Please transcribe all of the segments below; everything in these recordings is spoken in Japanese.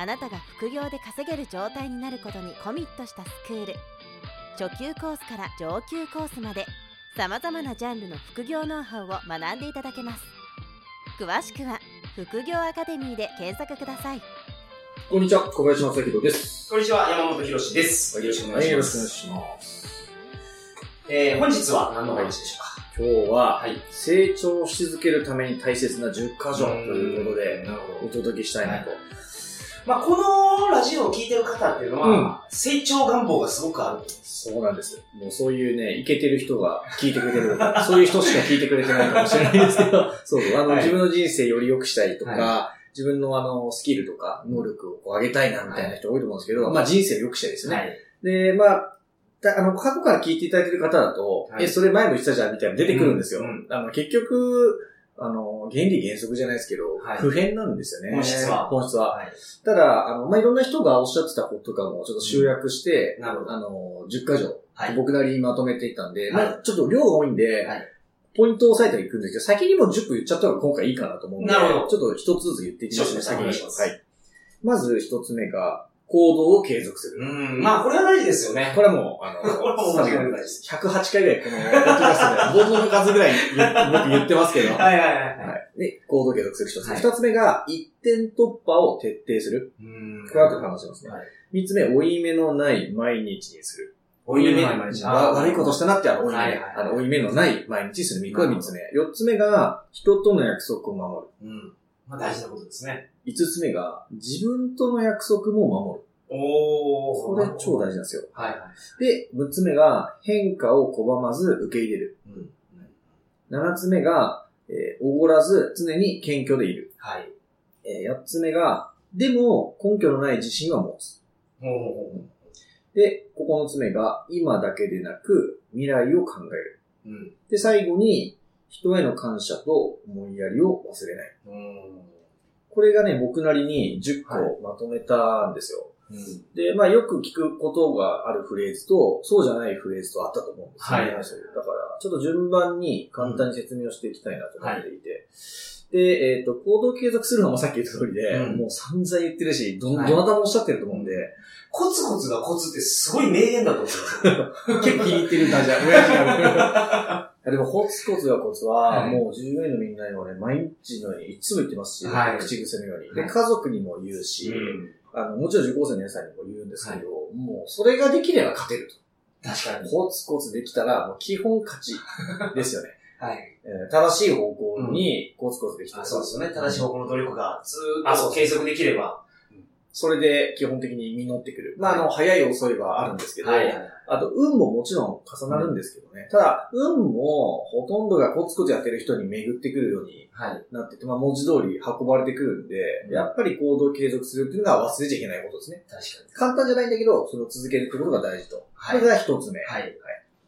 あなたが副業で稼げる状態になることにコミットしたスクール初級コースから上級コースまでさまざまなジャンルの副業ノウハウを学んでいただけます詳しくは副業アカデミーで検索くださいこんにちは、小林正宏です。こんにちは、山本博史です。よろしくお願いします。よろしくお願いします。えー、本日は何のお話でしょうか？今日は、はい成長し続けるために大切な10箇条ということで、お届けしたいなと。まあ、このラジオを聞いてる方っていうのは、うん成長願望がすごくあると。そうなんです。もうそういうね、イケてる人が聞いてくれてる。そういう人しか聞いてくれてないかもしれないですけど、そうそう、あの、はい自分の人生より良くしたいとか、は自分のあの、スキルとか、能力をこう上げたいな、みたいな人多いと思うんですけど、はいまあ人生を良くしたいですよね。はい。で、まあ、たあの、過去から聞いていただいてる方だと、はいえ、それ前も言ってたじゃんみたいなの出てくるんですよ。うんあの、結局、あの、原理原則じゃないですけど、はい普遍なんですよね。本質は本質は。はい。ただ、あの、まあ、いろんな人がおっしゃってたこととかもちょっと集約して、なるほど。あの、10箇条、はい。僕なりにまとめていったんで、はいまあ、ちょっと量が多いんで、はいポイントを押さえていくんですけど、先にも10分言っちゃった方が今回いいかなと思うんで、ちょっと一つずつ言っていきますね、先に。はい。まず一つ目が、行動を継続する。うん。まあ、これは大事ですよね。これはもう、あの、これはもう間違いないです。108回ぐらいこの、ポッドキャスの数ぐらい言僕言ってますけど。ははいはいはい。い。で、行動継続する一つ。はい二つ目が、一点突破を徹底する。うんこれ後で話しますねはい。三つ目、負い目のない毎日にする。おいめの毎日わ悪いことしたなって、あの、負い目。はいはいはいあの、負い目のない毎日にする。これ三つ目。四つ目が、人との約束を守る。うん。まあ、大事なことですね。五つ目が、自分との約束も守る。おこれ超大事なんですよ。はいはい。で、六つ目が、変化を拒まず受け入れる。うん。七つ目が、えーおごらず常に謙虚でいる。はい。えー八つ目が、でも根拠のない自信は持つ。で、九つ目が、今だけでなく未来を考える。う。うん。で、最後に、人への感謝と思いやりを忘れない。うん。これがね、僕なりに10はい個まとめたんですよ。うん。で、まあよく聞くことがあるフレーズと、そうじゃないフレーズとあったと思うんですよね。はいだから、ちょっと順番に簡単に説明をしていきたいなと思っていて。で、えっ、と、行動継続するのもさっき言った通りで、うんもう散々言ってるし、ど、はいどなたもおっしゃってると思うんで、コツコツがコツってすごい名言だと思うんですよ。結構気に入ってるんだじゃん、親父が。いやでも、コツコツがコツは、はいもう従業員のみんなにもね、毎日のようにいつも言ってますし、はい口癖のように。で、はい家族にも言うし、うんあの、もちろん受講生の皆さんにも言うんですけど、もう、それができれば勝てると。確かに。コツコツできたら、もう基本勝ち ですよね。はい。えー正しい方向にコツコツできたら、あそうですよね。正しい方向の努力がずっと継続できれば。それで基本的に実ってくる。まあ、あの、早い遅いはあるんですけど、はい。あと、運ももちろん重なるんですけどね。ただ、運もほとんどがコツコツやってる人に巡ってくるようにはい。なってて、まあ、文字通り運ばれてくるんで、うんやっぱり行動を継続するっていうのが忘れちゃいけないことですね。確かに。簡単じゃないんだけど、それを続けるってことが大事と。はいこれが一つ目。はい。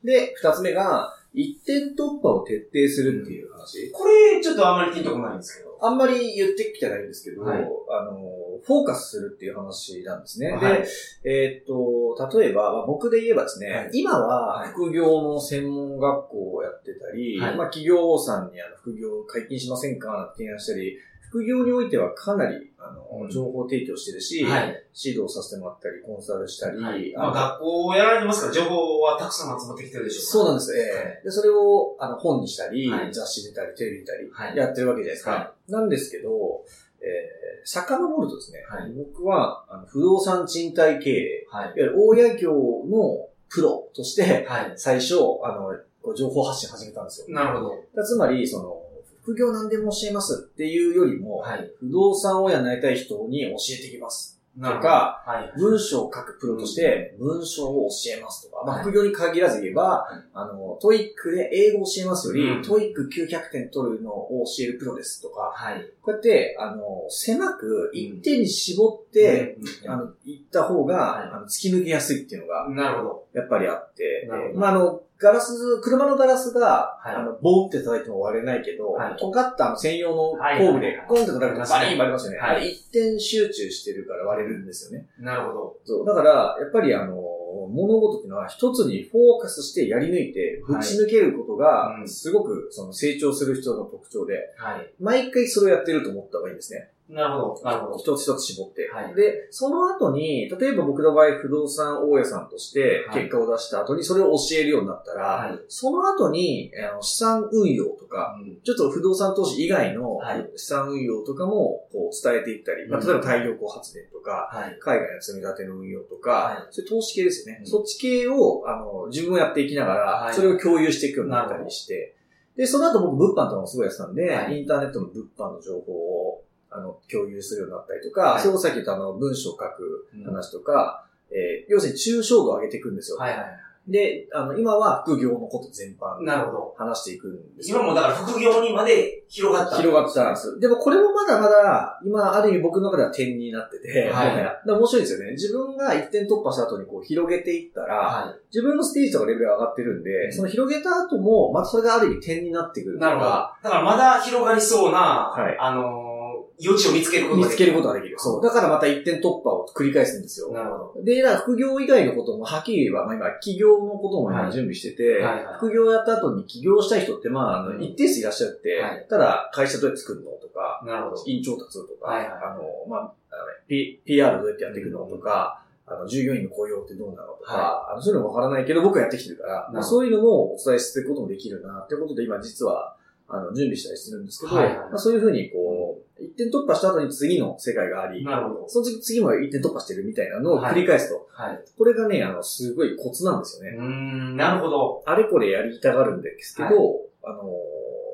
で、二つ目が、一点突破を徹底するっていう話。これ、ちょっとあんまりピンとこないんですけど。あんまり言ってきてないんですけど、はいあの、フォーカスするっていう話なんですね。はい。で、えーっと、例えば、まあ僕で言えばですね、はい。今ははい。副業の専門学校をやってたり、はい。まあ企業さんにあの副業解禁しませんかなんて提案したり、副業においてはかなりあの、うん。情報提供してるし、はい。指導させてもらったり、コンサルしたり、はい。まあ、学校をやられてますから、情報はたくさん集まってきてるでしょう。そうなんです。ええで、それをあの本にしたり、はい。雑誌出たり、テレビ出たり、はい。やってるわけじゃないですか。はなんですけど、えー、遡るとですね、はい僕はあの不動産賃貸経営、はい。いわゆる大家業のプロとして、はい。最初、あの、情報発信始めたんですよ。なるほど。つまり、その、副業何でも教えますっていうよりも、はい。不動産をやりたい人に教えていきますなるほどか、はい。文章を書くプロとして文章を教えますとか、まあ、副業に限らず言えば、い。あの、 TOEICで英語を教えますより、うん。 TOEIC900点取るのを教えるプロですとか、はい。こうやって、あの、狭く一点に絞って、うん。あの、行った方が、はい。あの突き抜けやすいっていうのが、なるほど。やっぱりあって、まあ、あの、ガラス、車のガラスが、はいあの、ボンって叩いても割れないけど、はい尖ったあの専用のはい工具でコンって叩くとバリン割れますよね。はいあれ一点集中してるから割れるんですよね。なるほど。そう。だから、やっぱりあの、物事っていうのは一つにフォーカスしてやり抜いて、ぶち抜けることがう、んすごくその成長する人の特徴で、はい。毎回それをやってると思った方がいいんですね。なるほど。なるほど。一つ一つ絞って。はいで、その後に、例えば僕の場合、不動産大家さんとしてはい結果を出した後にそれを教えるようになったら、はい。その後に、あの資産運用とか、ちょっと不動産投資以外のはい資産運用とかもこう伝えていったり、まあ、うん例えば太陽光発電とか、はい。海外の積み立ての運用とか、はいそういう投資系ですよね。うんそっち系を、あの、自分をやっていきながら、はいそれを共有していくようになったりして、で、その後僕物販とかもすごいやってたんで、はいインターネットの物販の情報を、あの、共有するようになったりとか、はいそれこそさっき言ったあの、文章を書く話とか、えー要するに抽象度を上げていくんですよ。はいはで、あの、今は副業のこと全般い。なるほど。話していくんですよ今もだから副業にまで広がった。広がってたんです。でもこれもまだまだ、今、ある意味僕の中では点になってて、はいだから面白いんですよね。自分が一点突破した後にこう広げていったら、は自分のステージとかレベルが上がってるんで、うんその広げた後も、またそれがある意味点になってくるなるほど。か、だからまだ広がりそうな、はいあのー余地を見つけること見つけるができる。ことができる。そう。だからまた一点突破を繰り返すんですよ。なるほど。で、だから副業以外のことも、はっきり言えば、まあ今、起業のこともはい今準備してて、はいはい副業やった後に起業したい人って、まあ、あの、うん一定数いらっしゃって、はいただ、会社どうやって作るのとか、なるほど。資金調達とか、はいはいあの、まあ、P、PR どうやってやっていくのとか、あの、従業員の雇用ってどうなのとか、はあのそういうのわからないけど、僕はやってきてるから、まあ、そういうのもお伝えしていくこともできるな、ってことで今実は、あの、準備したりしてるんですけど、はいはいまあ、そういうふうにこう、一点突破した後に次の世界があり、なるほど。その次次も一点突破してるみたいなのを繰り返すと、はい。これがね、あの、すごいコツなんですよね。うーん、なるほど。あれこれやりたがるんですけど、はいあの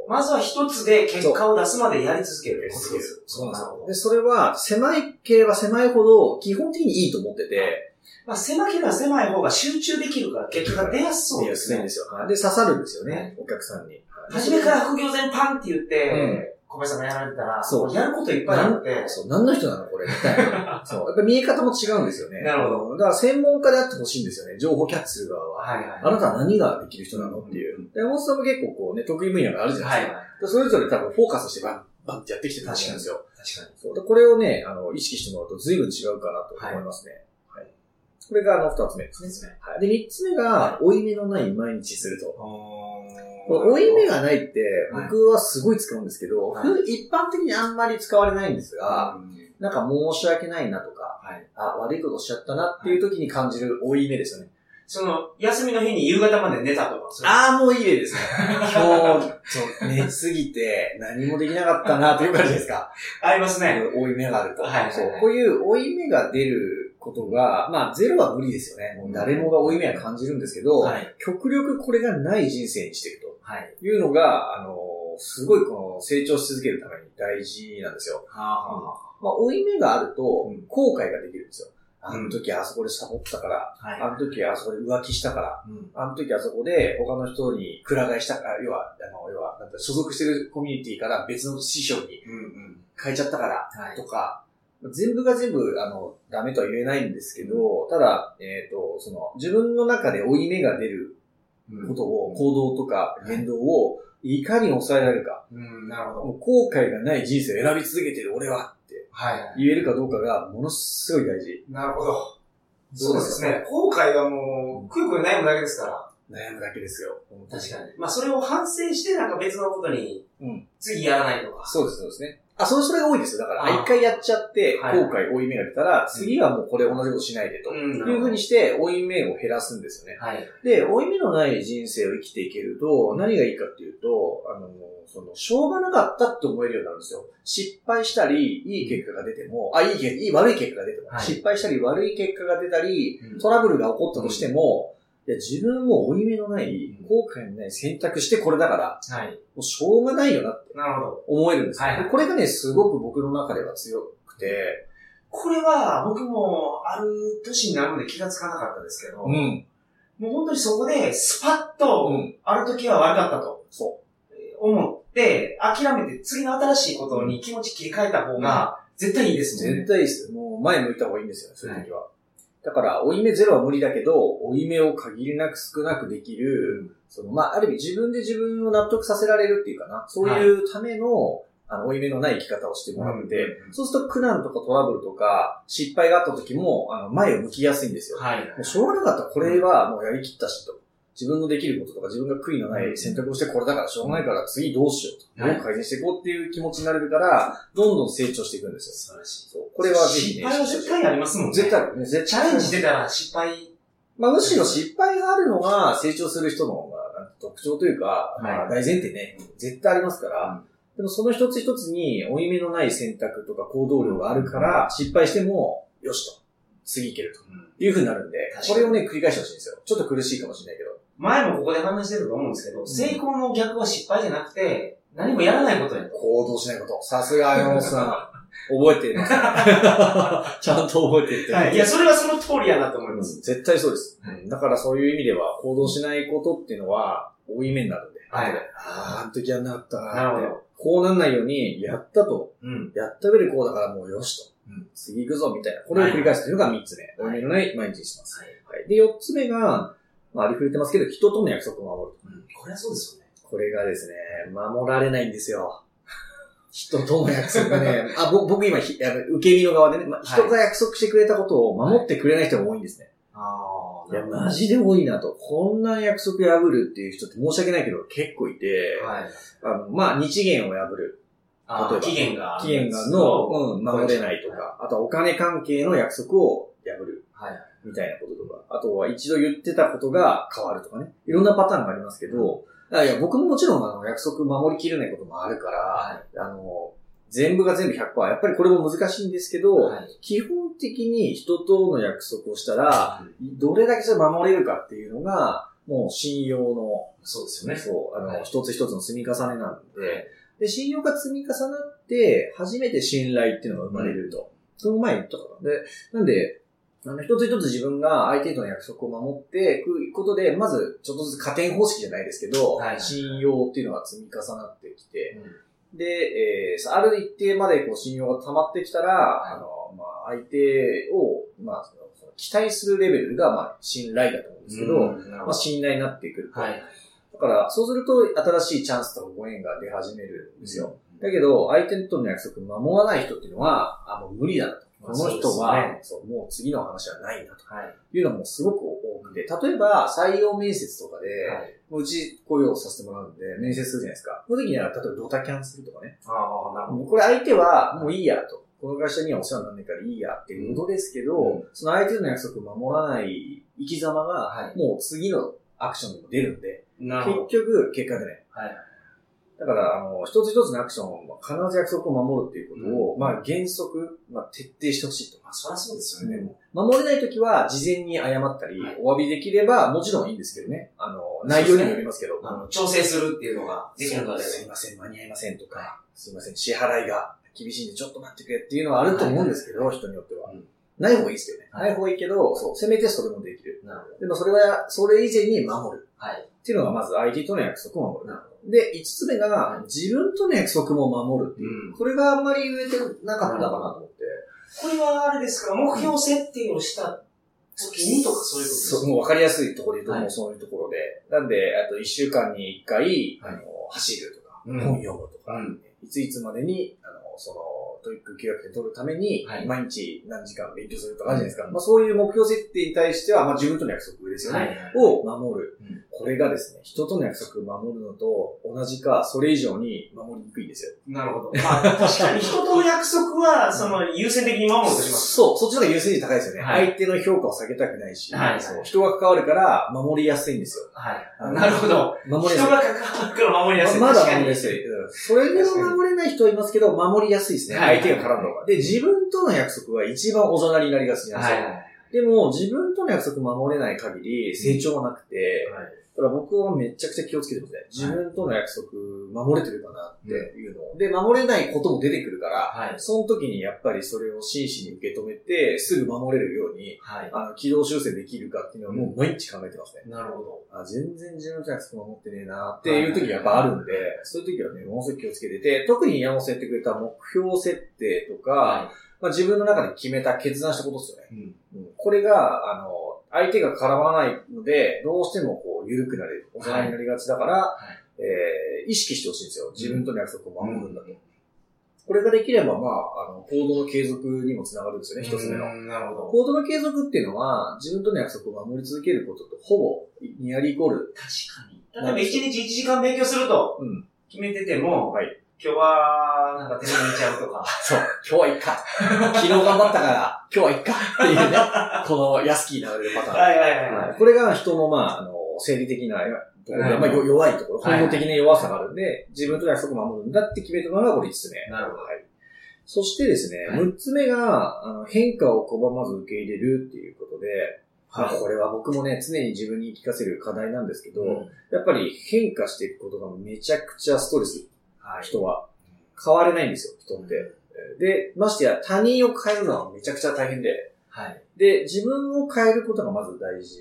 まずは一つで結果を出すまでやり続けるです。そうなんですよ。で、それは、狭いければ狭いほど、基本的にいいと思ってて、まあ、狭ければ狭い方が集中できるから結果が出やすそうですね。いいですよ。はいで、刺さるんですよね、はいお客さんに。初めから副業全パンって言って、うん小林さんがやられてたら、そうもやることいっぱいあって、そう、何の人なのこれみたいな。そう。やっぱ見え方も違うんですよね。なるほど。だから専門家であってほしいんですよね。情報キャッチする側は。はいはい。あなたは何ができる人なのっていう。で山本さんも結構こうね、得意分野があるじゃなはいいですか。はい。でそれぞれ多分フォーカスしてバン、バンってやってきてるんですよ。確かに。そうでこれをね、あの、意識してもらうと随分違うかなと思いますね。はい。これがあの、二つ目ですね。二つ目はい。で、三つ目が、追い目のない毎日すると。このこ追い目がないって、はい僕はすごい使うんですけど、はいふ一般的にあんまり使われないんですが、なんか申し訳ないなとか、はい。あ、悪いことしちゃったなっていう時に感じる追い目ですよね。その、休みの日に夕方まで寝たとか、ああ、もういい例ですね。今日、そう寝すぎて何もできなかったなという感じですか？ありますね。追い目があると。はいはいはいそうこういう追い目が出ることが、まあゼロは無理ですよね。もう誰もが追い目は感じるんですけど、はい。極力これがない人生にしていくはい。というのが、あの、すごいこの成長し続けるために大事なんですよ。はあはまあ追い目があるとうん後悔ができるんですよ。あうんの時あそこでサボったから、あ。はい。あの時あそこで浮気したから、うん。あの時あそこで他の人にくら替えしたから、要は、あの、要は、所属してるコミュニティから別の師匠にうん変えちゃったから、はいとか、全部が全部、あの、ダメとは言えないんですけど、ただ、えっ、と、その、自分の中で負い目が出るうん。ことを、行動とか言動を、いかに抑えられるか。うん、なるほど。後悔がない人生を選び続けてる俺はってはい。言えるかどうかがものすごい大事。なるほど。そうですね。後悔はもう、くよくよ悩むだけですから。悩むだけですよ。確かに。まあ、それを反省して、なんか別のことに、うん次やらないとか。そうです、そうですね。あ、それ、それが多いですよ。だから、一回やっちゃって、はい後悔、追い目が出たら、次はもうこれ同じことしないでと。うんいうふうにして、追い目を減らすんですよね。はい。で、追い目のない人生を生きていけると、何がいいかっていうと、あの、その、しょうがなかったって思えるようになるんですよ。失敗したり、いい結果が出ても、あ、いい結果、いい、悪い結果が出ても、はい失敗したり、悪い結果が出たり、うんトラブルが起こったとしても、いや自分も追い目のない、後悔のない選択してこれだから、はい。もうしょうがないよなってなるほど。思えるんですよ、はいはいでこれがね、すごく僕の中では強くて、これは僕もある年になるまで気がつかなかったですけど、ん。もう本当にそこでスパッと、うんある時は悪かったとそ思って、諦めて次の新しいことに気持ち切り替えた方が絶対いいですもんね。絶対いいですよ。もう前向いた方がいいんですよね、そういう時は。だから、追い目ゼロは無理だけど、追い目を限りなく少なくできる、その、まあ、ある意味自分で自分を納得させられるっていうかな、そういうための、あの、追い目のない生き方をしてもらって、うんそうすると苦難とかトラブルとか、失敗があった時も、あの、前を向きやすいんですよ。はい。もうしょうがなかったらこれはもうやりきったしと。自分のできることとか自分が悔いのない選択をしてこれだからしょうがないから次どうしようと。はいどう改善していこうっていう気持ちになれるから、どんどん成長していくんです素晴らしい。よ。そう。これはぜひね。失敗は絶対ありますもんね。絶対あるね。絶チ対ャレンジ出たら失敗。まあむしろ失敗があるのが成長する人の、まあ、特徴というか、まあ大前提ね、絶対ありますから、でもその一つ一つに負い目のない選択とか行動量があるから、失敗しても、よしと。次いけるという風になるんで、これをね、繰り返してほしいんですよ。ちょっと苦しいかもしれないけど。前もここで話してると思うんですけど、成功の逆は失敗じゃなくて、何もやらないことやと。行動しないこと。さすが山本さん。覚えてます、ね。ちゃんと覚えてる。はい。いや、それはその通りやなと思います。絶対そうです。はいだからそういう意味では、行動しないことっていうのは、多い目になるんで。はいああ、あの時やんなかったななるほど。こうなんないように、やったと。うん。やった上でこうだからもうよしと。うん次行くぞ、みたいな。これを繰り返すというのが三つ目。はい多い目のない毎日にします。はいはい。で、四つ目が、まあ、ありふれてますけど、人との約束を守る。うんこれはそうですよね。これがですね、守られないんですよ。人との約束がね、あ、ぼ僕今ひあの、受け身の側でね、ま、人が約束してくれたことを守ってくれない人が多いんですね。あいや、マジで多いなと。こんな約束破るっていう人って申し訳ないけど結構いて、はい。あの、まあ、日限を破る。あえば期限が。期限がの、うん、守れないとか、あとはお金関係の約束を。みたいなこととか、あとは一度言ってたことが変わるとかね。いろんなパターンがありますけど、あいや、僕ももちろんあの約束守りきれないこともあるから、はあの、全部が全部100%、やっぱりこれも難しいんですけど、はい。基本的に人との約束をしたら、どれだけそれ守れるかっていうのが、もう信用の、そうですよね。そう、あの、はい。一つ一つの積み重ねなんで、で、信用が積み重なって、初めて信頼っていうのが生まれると。その前に言ったから。で、なんで、あの、一つ一つ自分が相手との約束を守っていくことで、まず、ちょっとずつ加点方式じゃないですけど、はい信用っていうのが積み重なってきて、うんで、えー、ある一定までこう信用が溜まってきたら、あの、まあ、相手を、まあ、その期待するレベルが、まあ、信頼だと思うんですけど、まあ、うんなるほど信頼になってくると。はい。だから、そうすると、新しいチャンスとかご縁が出始めるんですよ。だけど、相手との約束守らない人っていうのは、あ、もう無理だなと。この人は、そうもう次の話はないなとはい。いうのもすごく多くて、例えば採用面接とかで、はい。もううち雇用させてもらうんで、面接するじゃないですか。その時には、例えばドタキャンするとかね。ああ、なるほど。これ相手はもういいやと。この会社にはお世話にならないからいいやっていうことですけど、うんその相手の約束を守らない生き様が、はいもう次のアクションにも出るんで。結局、結果でね。はい。だから、あの、一つ一つのアクションを必ず約束を守るっていうことを、うんまあ原則、まあ徹底してほしいと。まあ、そりゃそうですよね。守れないときは、事前に謝ったり、はいお詫びできれば、もちろんいいんですけどね。あの、内容にもよりますけど。あの、調整するっていうのができるので。すいません、間に合いませんとか、すいません、支払いが厳しいんでちょっと待ってくれっていうのはあると思うんですけど、人によっては。うんない方がいいですけどね。はいない方がいいけど、そう、せめてそれもできる。なるほど。でもそれは、それ以前に守る。はい。っていうのがまず相手との約束を守る。なるで、五つ目が、自分との約束も守るっていう。うんこれがあんまり言えてなかったかなと思って。これはあれですか、目標設定をした時にとかそういうことですか？そう、もう分かりやすいところで言うと、はいもうそういうところで。なんで、あと一週間に一回、あはいの、走るとか、うん本読むとか、うんいついつまでに、あの、その、 TOEIC9百点取るために、はい毎日何時間勉強するとかあるじゃないですか。まあそういう目標設定に対しては、まあ自分との約束ですよね。を守る、うんこれがですね、人との約束を守るのと同じか、それ以上に守りにくいんですよ。なるほど。まあ、確かに人との約束は、その、優先的に守ろうとします。そう、そっちの方が優先順位高いですよね。はい相手の評価を下げたくないし、人が関わるから守りやすいんですよ。はい。なるほど。守りやすい。人が関わるから守りやすい。まだ守りやすい。うんそれでも守れない人はいますけど、守りやすいですね。はい相手が絡んだ方が。で、自分との約束は一番おざなりになりがちなんですよ。はいはい。でも、自分との約束守れない限り成長はなくて、だから僕はめちゃくちゃ気をつけてますね。自分との約束守れてるかなっていうのを。で、守れないことも出てくるから、はい。その時にやっぱりそれを真摯に受け止めて、すぐ守れるように、はい。あの、軌道修正できるかっていうのはもう毎日考えてますね。なるほど。あ全然自分の約束守ってねえなっていう時がやっぱあるんで、そういう時はね、ものすごく気をつけてて、特に山本さん言ってくれた目標設定とか、はまあ、自分の中で決めた決断したことですよね。うんこれが、あの、相手が絡まないので、どうしてもこう、緩くなれる。大人になりがちだから、えー意識してほしいんですよ。自分との約束を守るんだと。これができれば、まあ、あの、行動の継続にもつながるんですよね、一つ目の。うんなるほど。行動の継続っていうのは、自分との約束を守り続けることと、ほぼ、ニアリーイコール。確かに。例えば1日1時間勉強するとうん。決めてても、はい今日は、なんか手紙見ちゃうとか。そう。今日はいっか。昨日頑張ったから、今日はいっか。っていうね。この安き流れるパターン。はいはいはいははいこれが人の、まあ、あの、生理的なところで、うんまあ、よ弱いところ、はい本能的な弱さがあるんで、自分との約束を守るんだって決めたのがこれ5つ目。い。なるほど。はい。そしてですね、はい6つ目が、あの変化を拒まず受け入れるっていうことで、まあはいこれは僕もね、常に自分に言い聞かせる課題なんですけど、うんやっぱり変化していくことがめちゃくちゃストレス、はい。人は。変われないんですよ、人って。で、ましてや他人を変えるのはめちゃくちゃ大変で、はい。で、自分を変えることがまず大事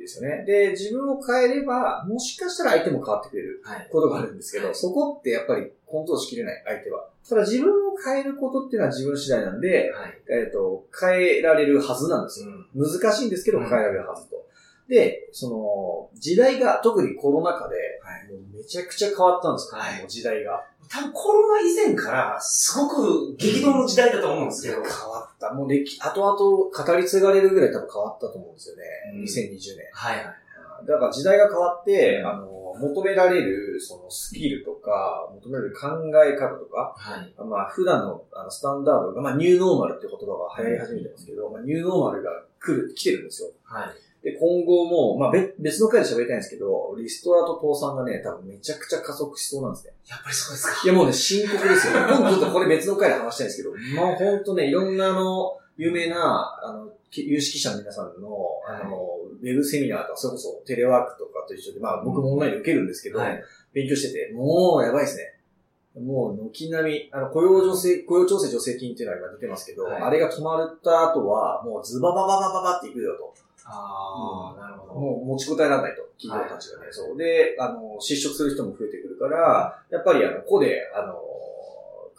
ですよね。で、自分を変えれば、もしかしたら相手も変わってくれるはい。ことがあるんですけど、そこってやっぱりコントロールしきれない、相手は。ただ自分を変えることっていうのは自分次第なんで、はい。えっ、と、変えられるはずなんですよ。ん。難しいんですけど、うん変えられるはずと。で、その、時代が、特にコロナ禍で、はい。もうめちゃくちゃ変わったんですよ、はいもう時代が。多分コロナ以前から、すごく激動の時代だと思うんですけど。変わった。もう歴、後々語り継がれるぐらい多分変わったと思うんですよね。うん2020年。はいはい。だから時代が変わって、うんあの、求められる、そのスキルとか、求められる考え方とか、はい。まあ普段のあのスタンダードが、まあニューノーマルって言葉が流行り始めてますけど、まあニューノーマルが来る、来てるんですよ。はい。で、今後も、まあ別別の回で喋りたいんですけど、リストラと倒産がね、多分めちゃくちゃ加速しそうなんですね。やっぱりそうですか。いやもうね、深刻ですよ。今度ちょっとこれ別の回で話したいんですけど、まあほんとね、いろんなあの、有名な、あの、き有識者の皆さんの、あの、ウェブセミナーとか、それこそテレワークとかと一緒で、まあ僕もオンラインで受けるんですけど、はい。勉強してて、もうやばいですね。もう軒並み、あの、雇用助成、雇用調整助成金っていうのが今出てますけど、はいあれが止まった後は、もうズババババババっていくよと。ああ、なるほど。もう持ちこたえられないと、企業たちがね。そう。で、あの、失職する人も増えてくるから、やっぱりあの、個で、あの、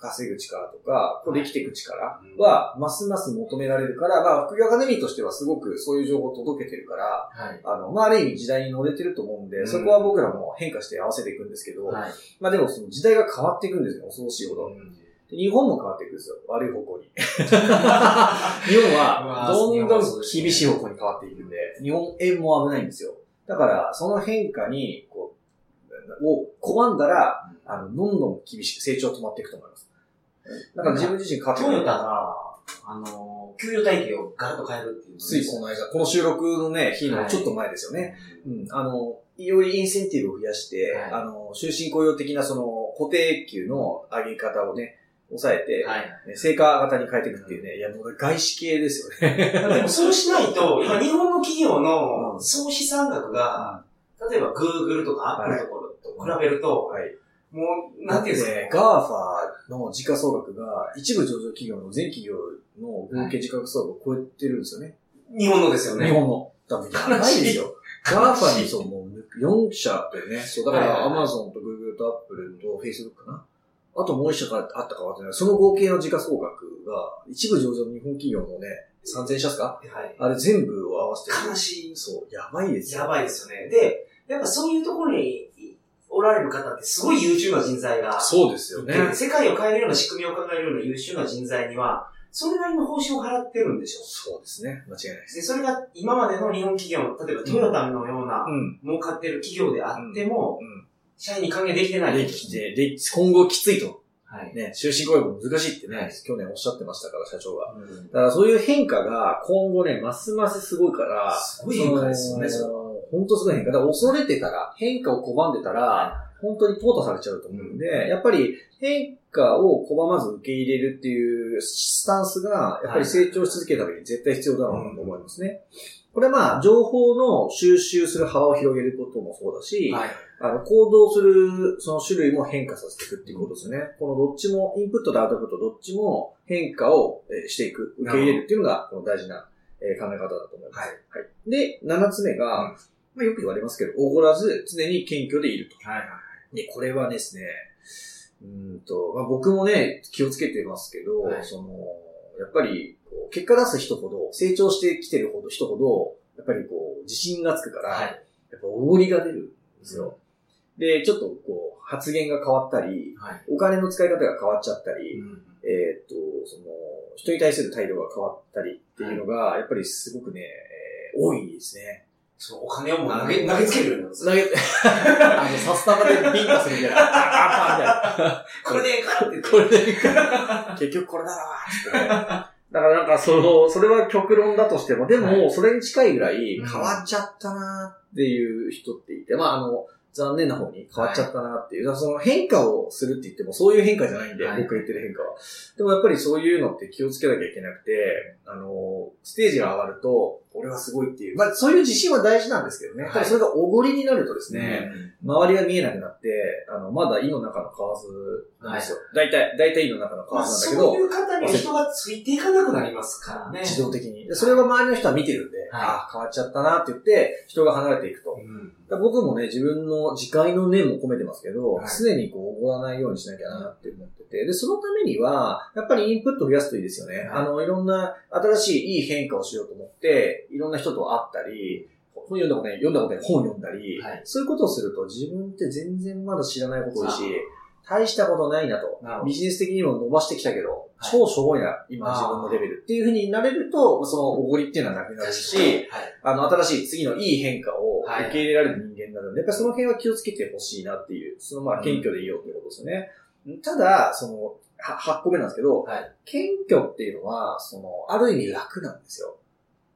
稼ぐ力とか、個で生きていく力は、ますます求められるから、まあ、副業アカデミーとしてはすごくそういう情報を届けてるから、はい。あの、まあ、ある意味時代に乗れてると思うんで、うんそこは僕らも変化して合わせていくんですけど、はい。まあでもその時代が変わっていくんですよ、恐ろしいほど。で日本も変わっていくんですよ、悪い方向に。日本は、どんどん厳しい方向に変わっていくんで、日本円も危ないんですよ。だから、その変化に、こう、を拒んだら、あの、どんどん厳しく成長止まっていくと思います。だから自分自身変わってトヨくる。タが、あの、給与体系をガラッと変えるっていう。ついこの間、この収録のね、日のちょっと前ですよね。うん、あの、よりインセンティブを増やして、はいあの、終身雇用的なその固定給の上げ方をね、抑えて、はい。ね成果型に変えていくっていうね、いや、もう外資系ですよね。でもそうしないと、今日本の企業うんの総資産額が、例えば Google とか Apple とかと比べると、はい。もう、なんていうんですか？ね、 GAFAの時価総額が一部上場企業の全企業の合計時価総額を超えてるんですよね。日本のですよね。日本の。多分、やばいですよ。 GAFAにそう、もう4社でね、そう、だかはいら Amazon と Google と Apple と Facebook かな。あともう一社からあったかわかんない。その合計の時価総額が、一部上場の日本企業のね、3000社ですか？はい。あれ全部を合わせて。悲しい。そう、やばいですよ。やばいですよね。で、やっぱそういうところにおられる方ってすごい優秀な人材が、そうですよね。で世界を変えるような仕組みを考えるような優秀な人材には、それなりの報酬を払ってるんでしょそうですね。間違いないです。で、それが今までの日本企業、例えばトヨタのようなうん。儲かってる企業であっても、うん。社員に還元できてない。できて、で、今後きついと。はい。ね、終身雇用も難しいってね、はい去年おっしゃってましたから、社長が。うんだからそういう変化が今後ね、ますますすごいから、すごい変化ですよね、それは。本当すごい変化。だから恐れてたら、変化を拒んでたら、本当に淘汰されちゃうと思うんで、やっぱり変化を拒まず受け入れるっていうスタンスが、やっぱり成長し続けるために絶対必要だろうなと思いますね。これはまあ、情報の収集する幅を広げることもそうだし、はい。あの、行動する、その種類も変化させていくっていうことですよね。このどっちも、インプットとアウトプットどっちも変化をえーしていく、受け入れるっていうのが、この大事なえー考え方だと思います。はい。はい。で、七つ目が、うんまあよく言われますけど、おごらず常に謙虚でいると。はい。はい。で、これはですね、うーんと、まあ、僕もね、気をつけてますけど、はいその、やっぱり、結果出す人ほど、成長してきてるほど人ほど、やっぱりこう、自信がつくから、はい。やっぱおごりが出るんですよ。で、ちょっとこう、発言が変わったり、はい。お金の使い方が変わっちゃったり、うんえーっと、その、人に対する態度が変わったりっていうのが、やっぱりすごくね、えー多いですね。そのお金をもう投げ、投げつけるようになるんですよ投げて、あの、サスタナでビンタするみたいな。パンパンみたいな。これでええかって言って。これでいいか。結局これだろつっ。だからなんかその、それは極論だとしても、ではも、それに近いぐらいうん変わっちゃったなっていう人っていて、まああの、残念な方に変わっちゃったなっていう。だからその変化をするって言っても、そういう変化じゃないんで、はい僕が言ってる変化は。でもやっぱりそういうのって気をつけなきゃいけなくて、あの、ステージが上がると、俺はすごいっていう。まあそういう自信は大事なんですけどね。はいただそれがおごりになるとですね、うん周りが見えなくなって、あの、まだ胃の中の蛙なんですよ。大体、大体胃の中の蛙まあ、なんだけど、そういう方には人がついていかなくなりますからね。自動的に。でそれは周りの人は見てるんで、ああ、変わっちゃったなって言って、人が離れていくと。うん。僕もね、自分の自戒の念も込めてますけど、はい常にこう、おごらないようにしなきゃなって思ってて、で、そのためには、やっぱりインプットを増やすといいですよね。はいあの、いろんな新しいいい変化をしようと思って、いろんな人と会ったり、本読んだことない、読んだことない本読んだり、はいそういうことをすると自分って全然まだ知らないこと多いしあ、大したことないなとビジネス的にも伸ばしてきたけど、はい超しょぼいな、今自分のレベルっていうふうになれると、そのおごりっていうのはなくなるし、はい。あの、新しい次のいい変化をはい受け入れられる人間になるんで、やっぱりその辺は気をつけてほしいなっていう、そのまあ謙虚でいいよっていうことですよね。ただ、その、は8個目なんですけど、はい。謙虚っていうのは、その、ある意味楽なんですよ。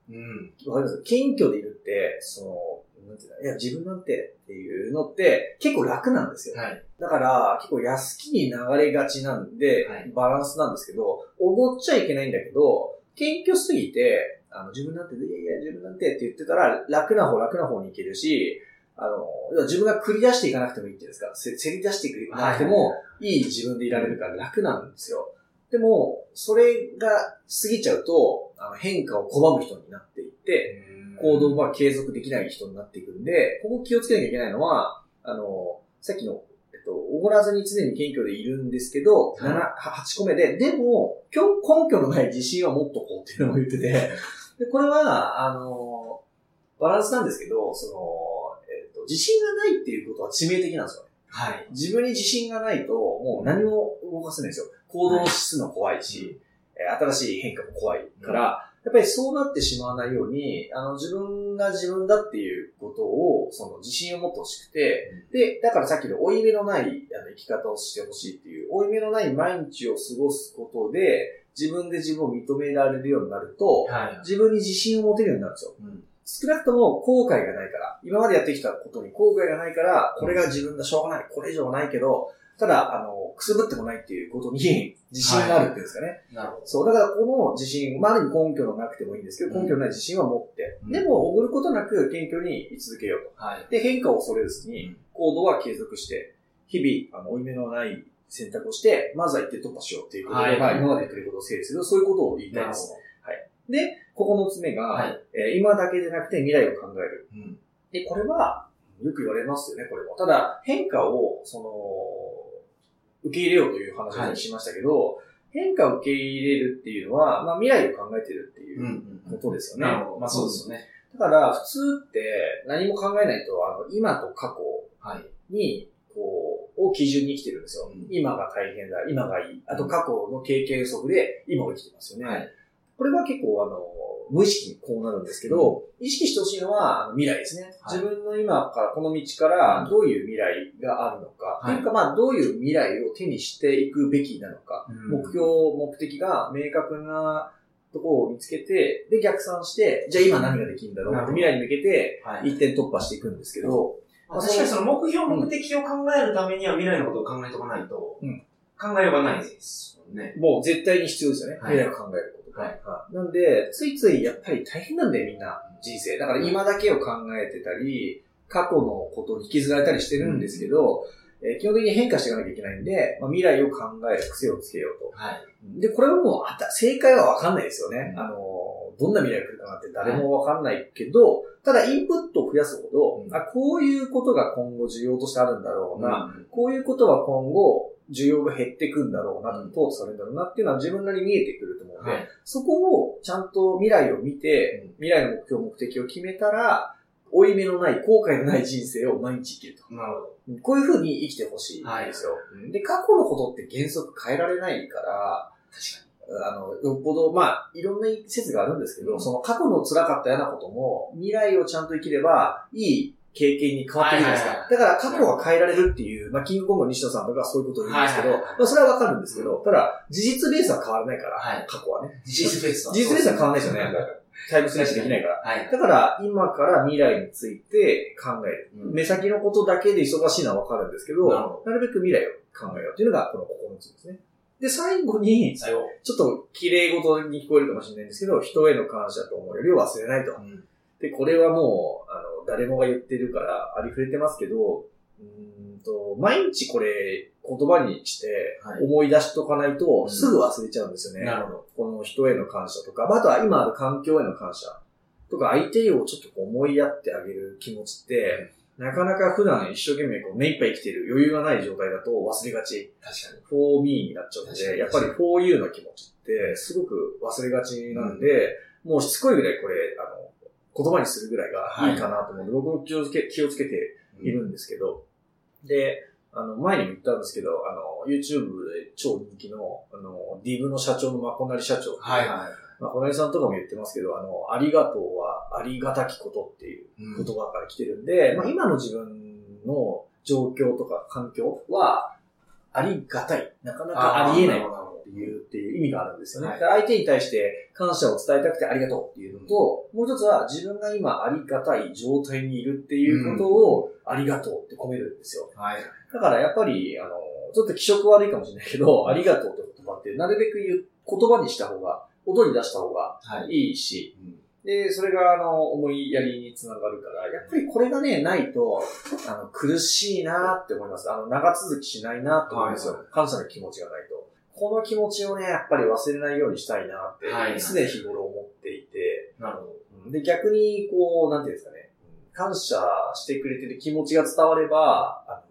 うん。わかります？謙虚でいるって、その、なんていうのいや、自分なんてっていうのって結構楽なんですよ。はい。だから、結構安気に流れがちなんで、はいバランスなんですけど、おごっちゃいけないんだけど、謙虚すぎて、あの、自分なんて、いやいや、自分なんてって言ってたら、楽な方、楽な方に行けるし、あの、自分が繰り出していかなくてもいいっていうんですか、せせり出していかなくても、いい自分でいられるから楽なんですよ。でも、それが過ぎちゃうと、あの変化を拒む人になっていって、行動は継続できない人になっていくんで、ここ気をつけなきゃいけないのは、あの、さっきの、えっと、おごらずに常に謙虚でいるんですけど、はい7、8個目で、でも、今日根拠のない自信は持っとこうっていうのを言ってて、で、これは、あの、バランスなんですけど、その、えっと、自信がないっていうことは致命的なんですよね。はい。自分に自信がないと、もう何も動かせないんですよ。行動するの怖いし、えー新しい変化も怖いから、やっぱりそうなってしまわないように、あの、自分が自分だっていうことを、その自信を持ってほしくて、で、だからさっきの負い目のないあの生き方をしてほしいっていう、負い目のない毎日を過ごすことで、自分で自分を認められるようになると、はい。自分に自信を持てるようになるんですよ。うん少なくとも後悔がないから、今までやってきたことに後悔がないから、これが自分だ、しょうがない、これ以上はないけど、ただ、あの、くすぶってもないっていうことに自信があるっていうんですかね。なるほど。そう、だからこの自信、まあ、ある意味根拠のなくてもいいんですけど、うん根拠のない自信は持って、うんでも、おごることなく謙虚に居続けようはい。と。で、変化を恐れずにうん、行動は継続して、日々、あの、負い目のない選択をして、まずは一定突破しようっていうことで、はいまあ、今まで言ってることを整理する、そういうことを言いたいです。で、9つ目が、はいえー今だけでなくて未来を考える。うん。で、これは、よく言われますよね、これも。ただ、変化を、その、受け入れようという話をしましたけど、変化を受け入れるっていうのは、まあ、未来を考えてるっていううんことですよね。なるほど。まあそうですよね。だから、普通って何も考えないと、あの、今と過去はい。に、こう、を基準に生きてるんですよ。うん今が大変だ、今がいい。あと過去の経験不足で今を生きてますよね。はい。これは結構あの、無意識にこうなるんですけど、意識してほしいのは未来ですね、はい。自分の今から、この道からどういう未来があるのか、はい。というかまあどういう未来を手にしていくべきなのか、目標、目的が明確なところを見つけて、で逆算して、じゃあ今何ができるんだろう。未来に向けてはい。一点突破していくんですけど、まあ、確かにその目標、目的を考えるためには未来のことを考えとかないと、うん考えようがないですよね。もう絶対に必要ですよね。はい未来を考えることが。はいはいなんで、ついついやっぱり大変なんだよ、みんな。人生。だから今だけを考えてたり、過去のことに引きずられたりしてるんですけど、えー基本的に変化していかなきゃいけないんで、まあ、未来を考える癖をつけようと。はい。で、これはもうあた、正解はわかんないですよね。うんあの、どんな未来が来るかなんて誰もわかんないけど、ただインプットを増やすほど、うんあ、こういうことが今後需要としてあるんだろうな、うんこういうことは今後、需要が減っていくんだろうな、淘汰されるんだろうなっていうのは自分なりに見えてくると思うので、はい。そこをちゃんと未来を見て、うん未来の目標、目的を決めたら、負い目のない、後悔のない人生を毎日生きると。なるほど。こういう風に生きてほしいんですよ。で、過去のことって原則変えられないから、確あの、よっぽど、まあ、いろんな説があるんですけど、うんその過去の辛かったようなことも、未来をちゃんと生きれば、いい経験に変わってくるじゃないですか。だから過去は変えられるっていう、まあ、キングコングの西野さんとかそういうことを言うんですけど、まあ、それはわかるんですけど、ただ、事実ベースは変わらないから、はい過去はね。事実ベースは。事実ベースは変わらないですよね。タイムスラッシュできないから。はい。だから、今から未来について考える。うん目先のことだけで忙しいのはわかるんですけど、なるべく未来を考えようっていうのが、この9つですね。で、最後に、最後。ちょっと綺麗事に聞こえるかもしれないんですけど、人への感謝と思いよりを忘れないと。うんで、これはもう、あの、誰もが言ってるから、ありふれてますけど、うーんと、毎日これ、言葉にしてはい、思い出しとかないと、うんすぐ忘れちゃうんですよね。なるほど。この人への感謝とか、まああとは今ある環境への感謝とか、相手をちょっとこう思いやってあげる気持ちって、なかなか普段一生懸命こう目いっぱい生きてる余裕がない状態だと忘れがち。確かに。for me になっちゃうので、やっぱり for you の気持ちってすごく忘れがちなんで、もうしつこいぐらいこれ、言葉にするぐらいがいいかなと思うんで、僕も気をつけ、気をつけているんですけど、で、あの、前にも言ったんですけど、あの、YouTube で超人気の、あの、ディブの社長のまこなり社長。はいはい。まあ、こなりさんとかも言ってますけど、あの、ありがとうはありがたきことっていううん言葉から来てるんで、まあ、今の自分の状況とか環境は、ありがたい。なかなかありえないなるほどっていう、っていう意味があるんですよね。はいで相手に対して感謝を伝えたくてありがとうっていうのと、もう一つは自分が今ありがたい状態にいるっていうことをありがとうって込めるんですよ。はい。だからやっぱり、あの、ちょっと気色悪いかもしれないけど、ありがとうって言葉ってなるべく言う言葉にした方が、音に出した方がはい。いいし、で、それが、あの、思いやりにつながるから、やっぱりこれがね、ないと、あの、苦しいなって思います。あの、長続きしないなって思うんですよ。はい感謝の気持ちがないと。この気持ちをね、やっぱり忘れないようにしたいなって、はい。常日頃思っていて、なるほど。うん。で、逆に、こう、なんていうんですかね、感謝してくれてる気持ちが伝われば、あの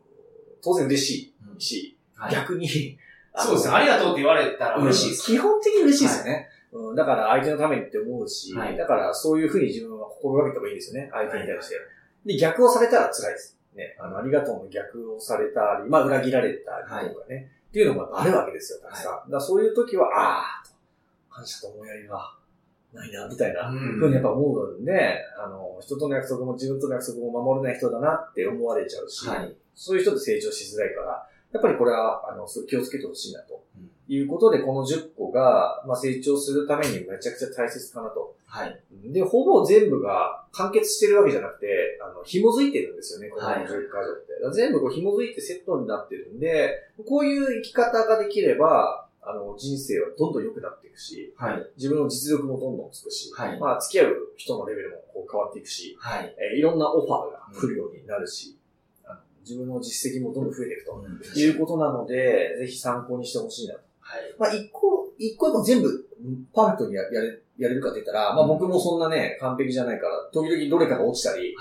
当然嬉しいし、はい。逆に、そうですね。ありがとうって言われたら嬉しいです。基本的に嬉しいですよね。うん、だから相手のためにって思うし、はい。だからそういうふうに自分は心がけた方がいいですよね、相手に対して。で、逆をされたら辛いです。ね、あの、ありがとうの逆をされたり、まあ裏切られたりとかね、っていうのもあるわけですよ、たくさん。だそういう時は、ああと、感謝と思いやりがないな、みたいな、うんふうにやっぱ思うんで、あの、人との約束も自分との約束も守れない人だなって思われちゃうし、はい。そういう人って成長しづらいから、やっぱりこれは、あの、気をつけてほしいなとうん。いうことで、この10個が、まあ、成長するためにめちゃくちゃ大切かなと。はい。で、ほぼ全部が完結してるわけじゃなくて、あの、紐づいてるんですよね、このはい10箇条って。だから全部こう紐づいてセットになってるんで、こういう生き方ができれば、あの、人生はどんどん良くなっていくし、はい。自分の実力もどんどんつくし、はいまあ、付き合う人のレベルもこう変わっていくし、はい。えーいろんなオファーが来るようになるし、あの自分の実績もどんどん増えていくと。うんいうことなので、ぜひ参考にしてほしいなと。はい。まあ、一個、一個一個全部パーフェクトにややれやれるかって言ったら、まあ僕もそんなね、完璧じゃないから、時々どれかが落ちたり。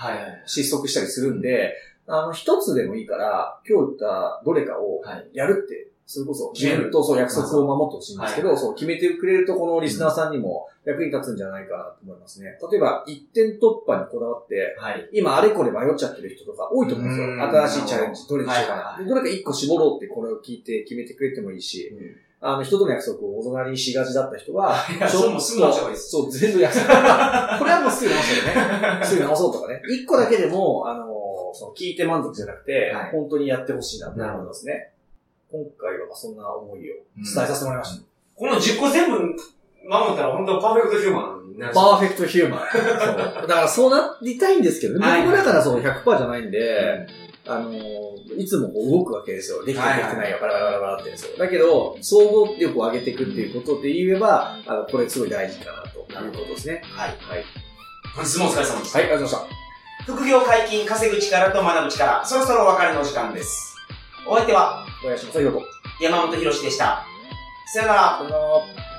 失速したりするんで、あの、一つでもいいから、今日言ったどれかをはい。やるって、それこそ、自分とそう約束を守ってほしいんですけど、はいそう決めてくれるとこのリスナーさんにも役に立つんじゃないかなと思いますね。例えば、一点突破にこだわって、はい。今あれこれ迷っちゃってる人とか多いと思うんですよ。うん新しいチャレンジ、どれにしようかな。どれか一個絞ろうってこれを聞いて決めてくれてもいいし、あの、人との約束をおざなりにしがちだった人は、いやそうもうすぐ直した方がいいですそう、全部約束。これはもうすぐ直したよね。すぐ直そうとかね。一個だけでも、あの、その聞いて満足じゃなくて、はい本当にやってほしいなと思いますね。今回はまあそんな思いを伝えさせてもらいました。この10個全部守ったら本当パーフェクトヒューマンなるパーフェクトヒューマン。だからそうなりたいんですけどね。はい僕もだからその100%じゃないんで、あのー、いつもこう動くわけですよ。できてるできてないよ、バラバラバラバラってですよ。だけど、総合力を上げていくっていうことで言えば、あの、これすごい大事かなということですね。はい。はい。本日もお疲れ様でした。はい、ありがとうございまし副業解禁、稼ぐ力と学ぶ力、そろそろお別れのお時間です。お相手はた。お願いします。山本博史でした。さよなら。さよなら。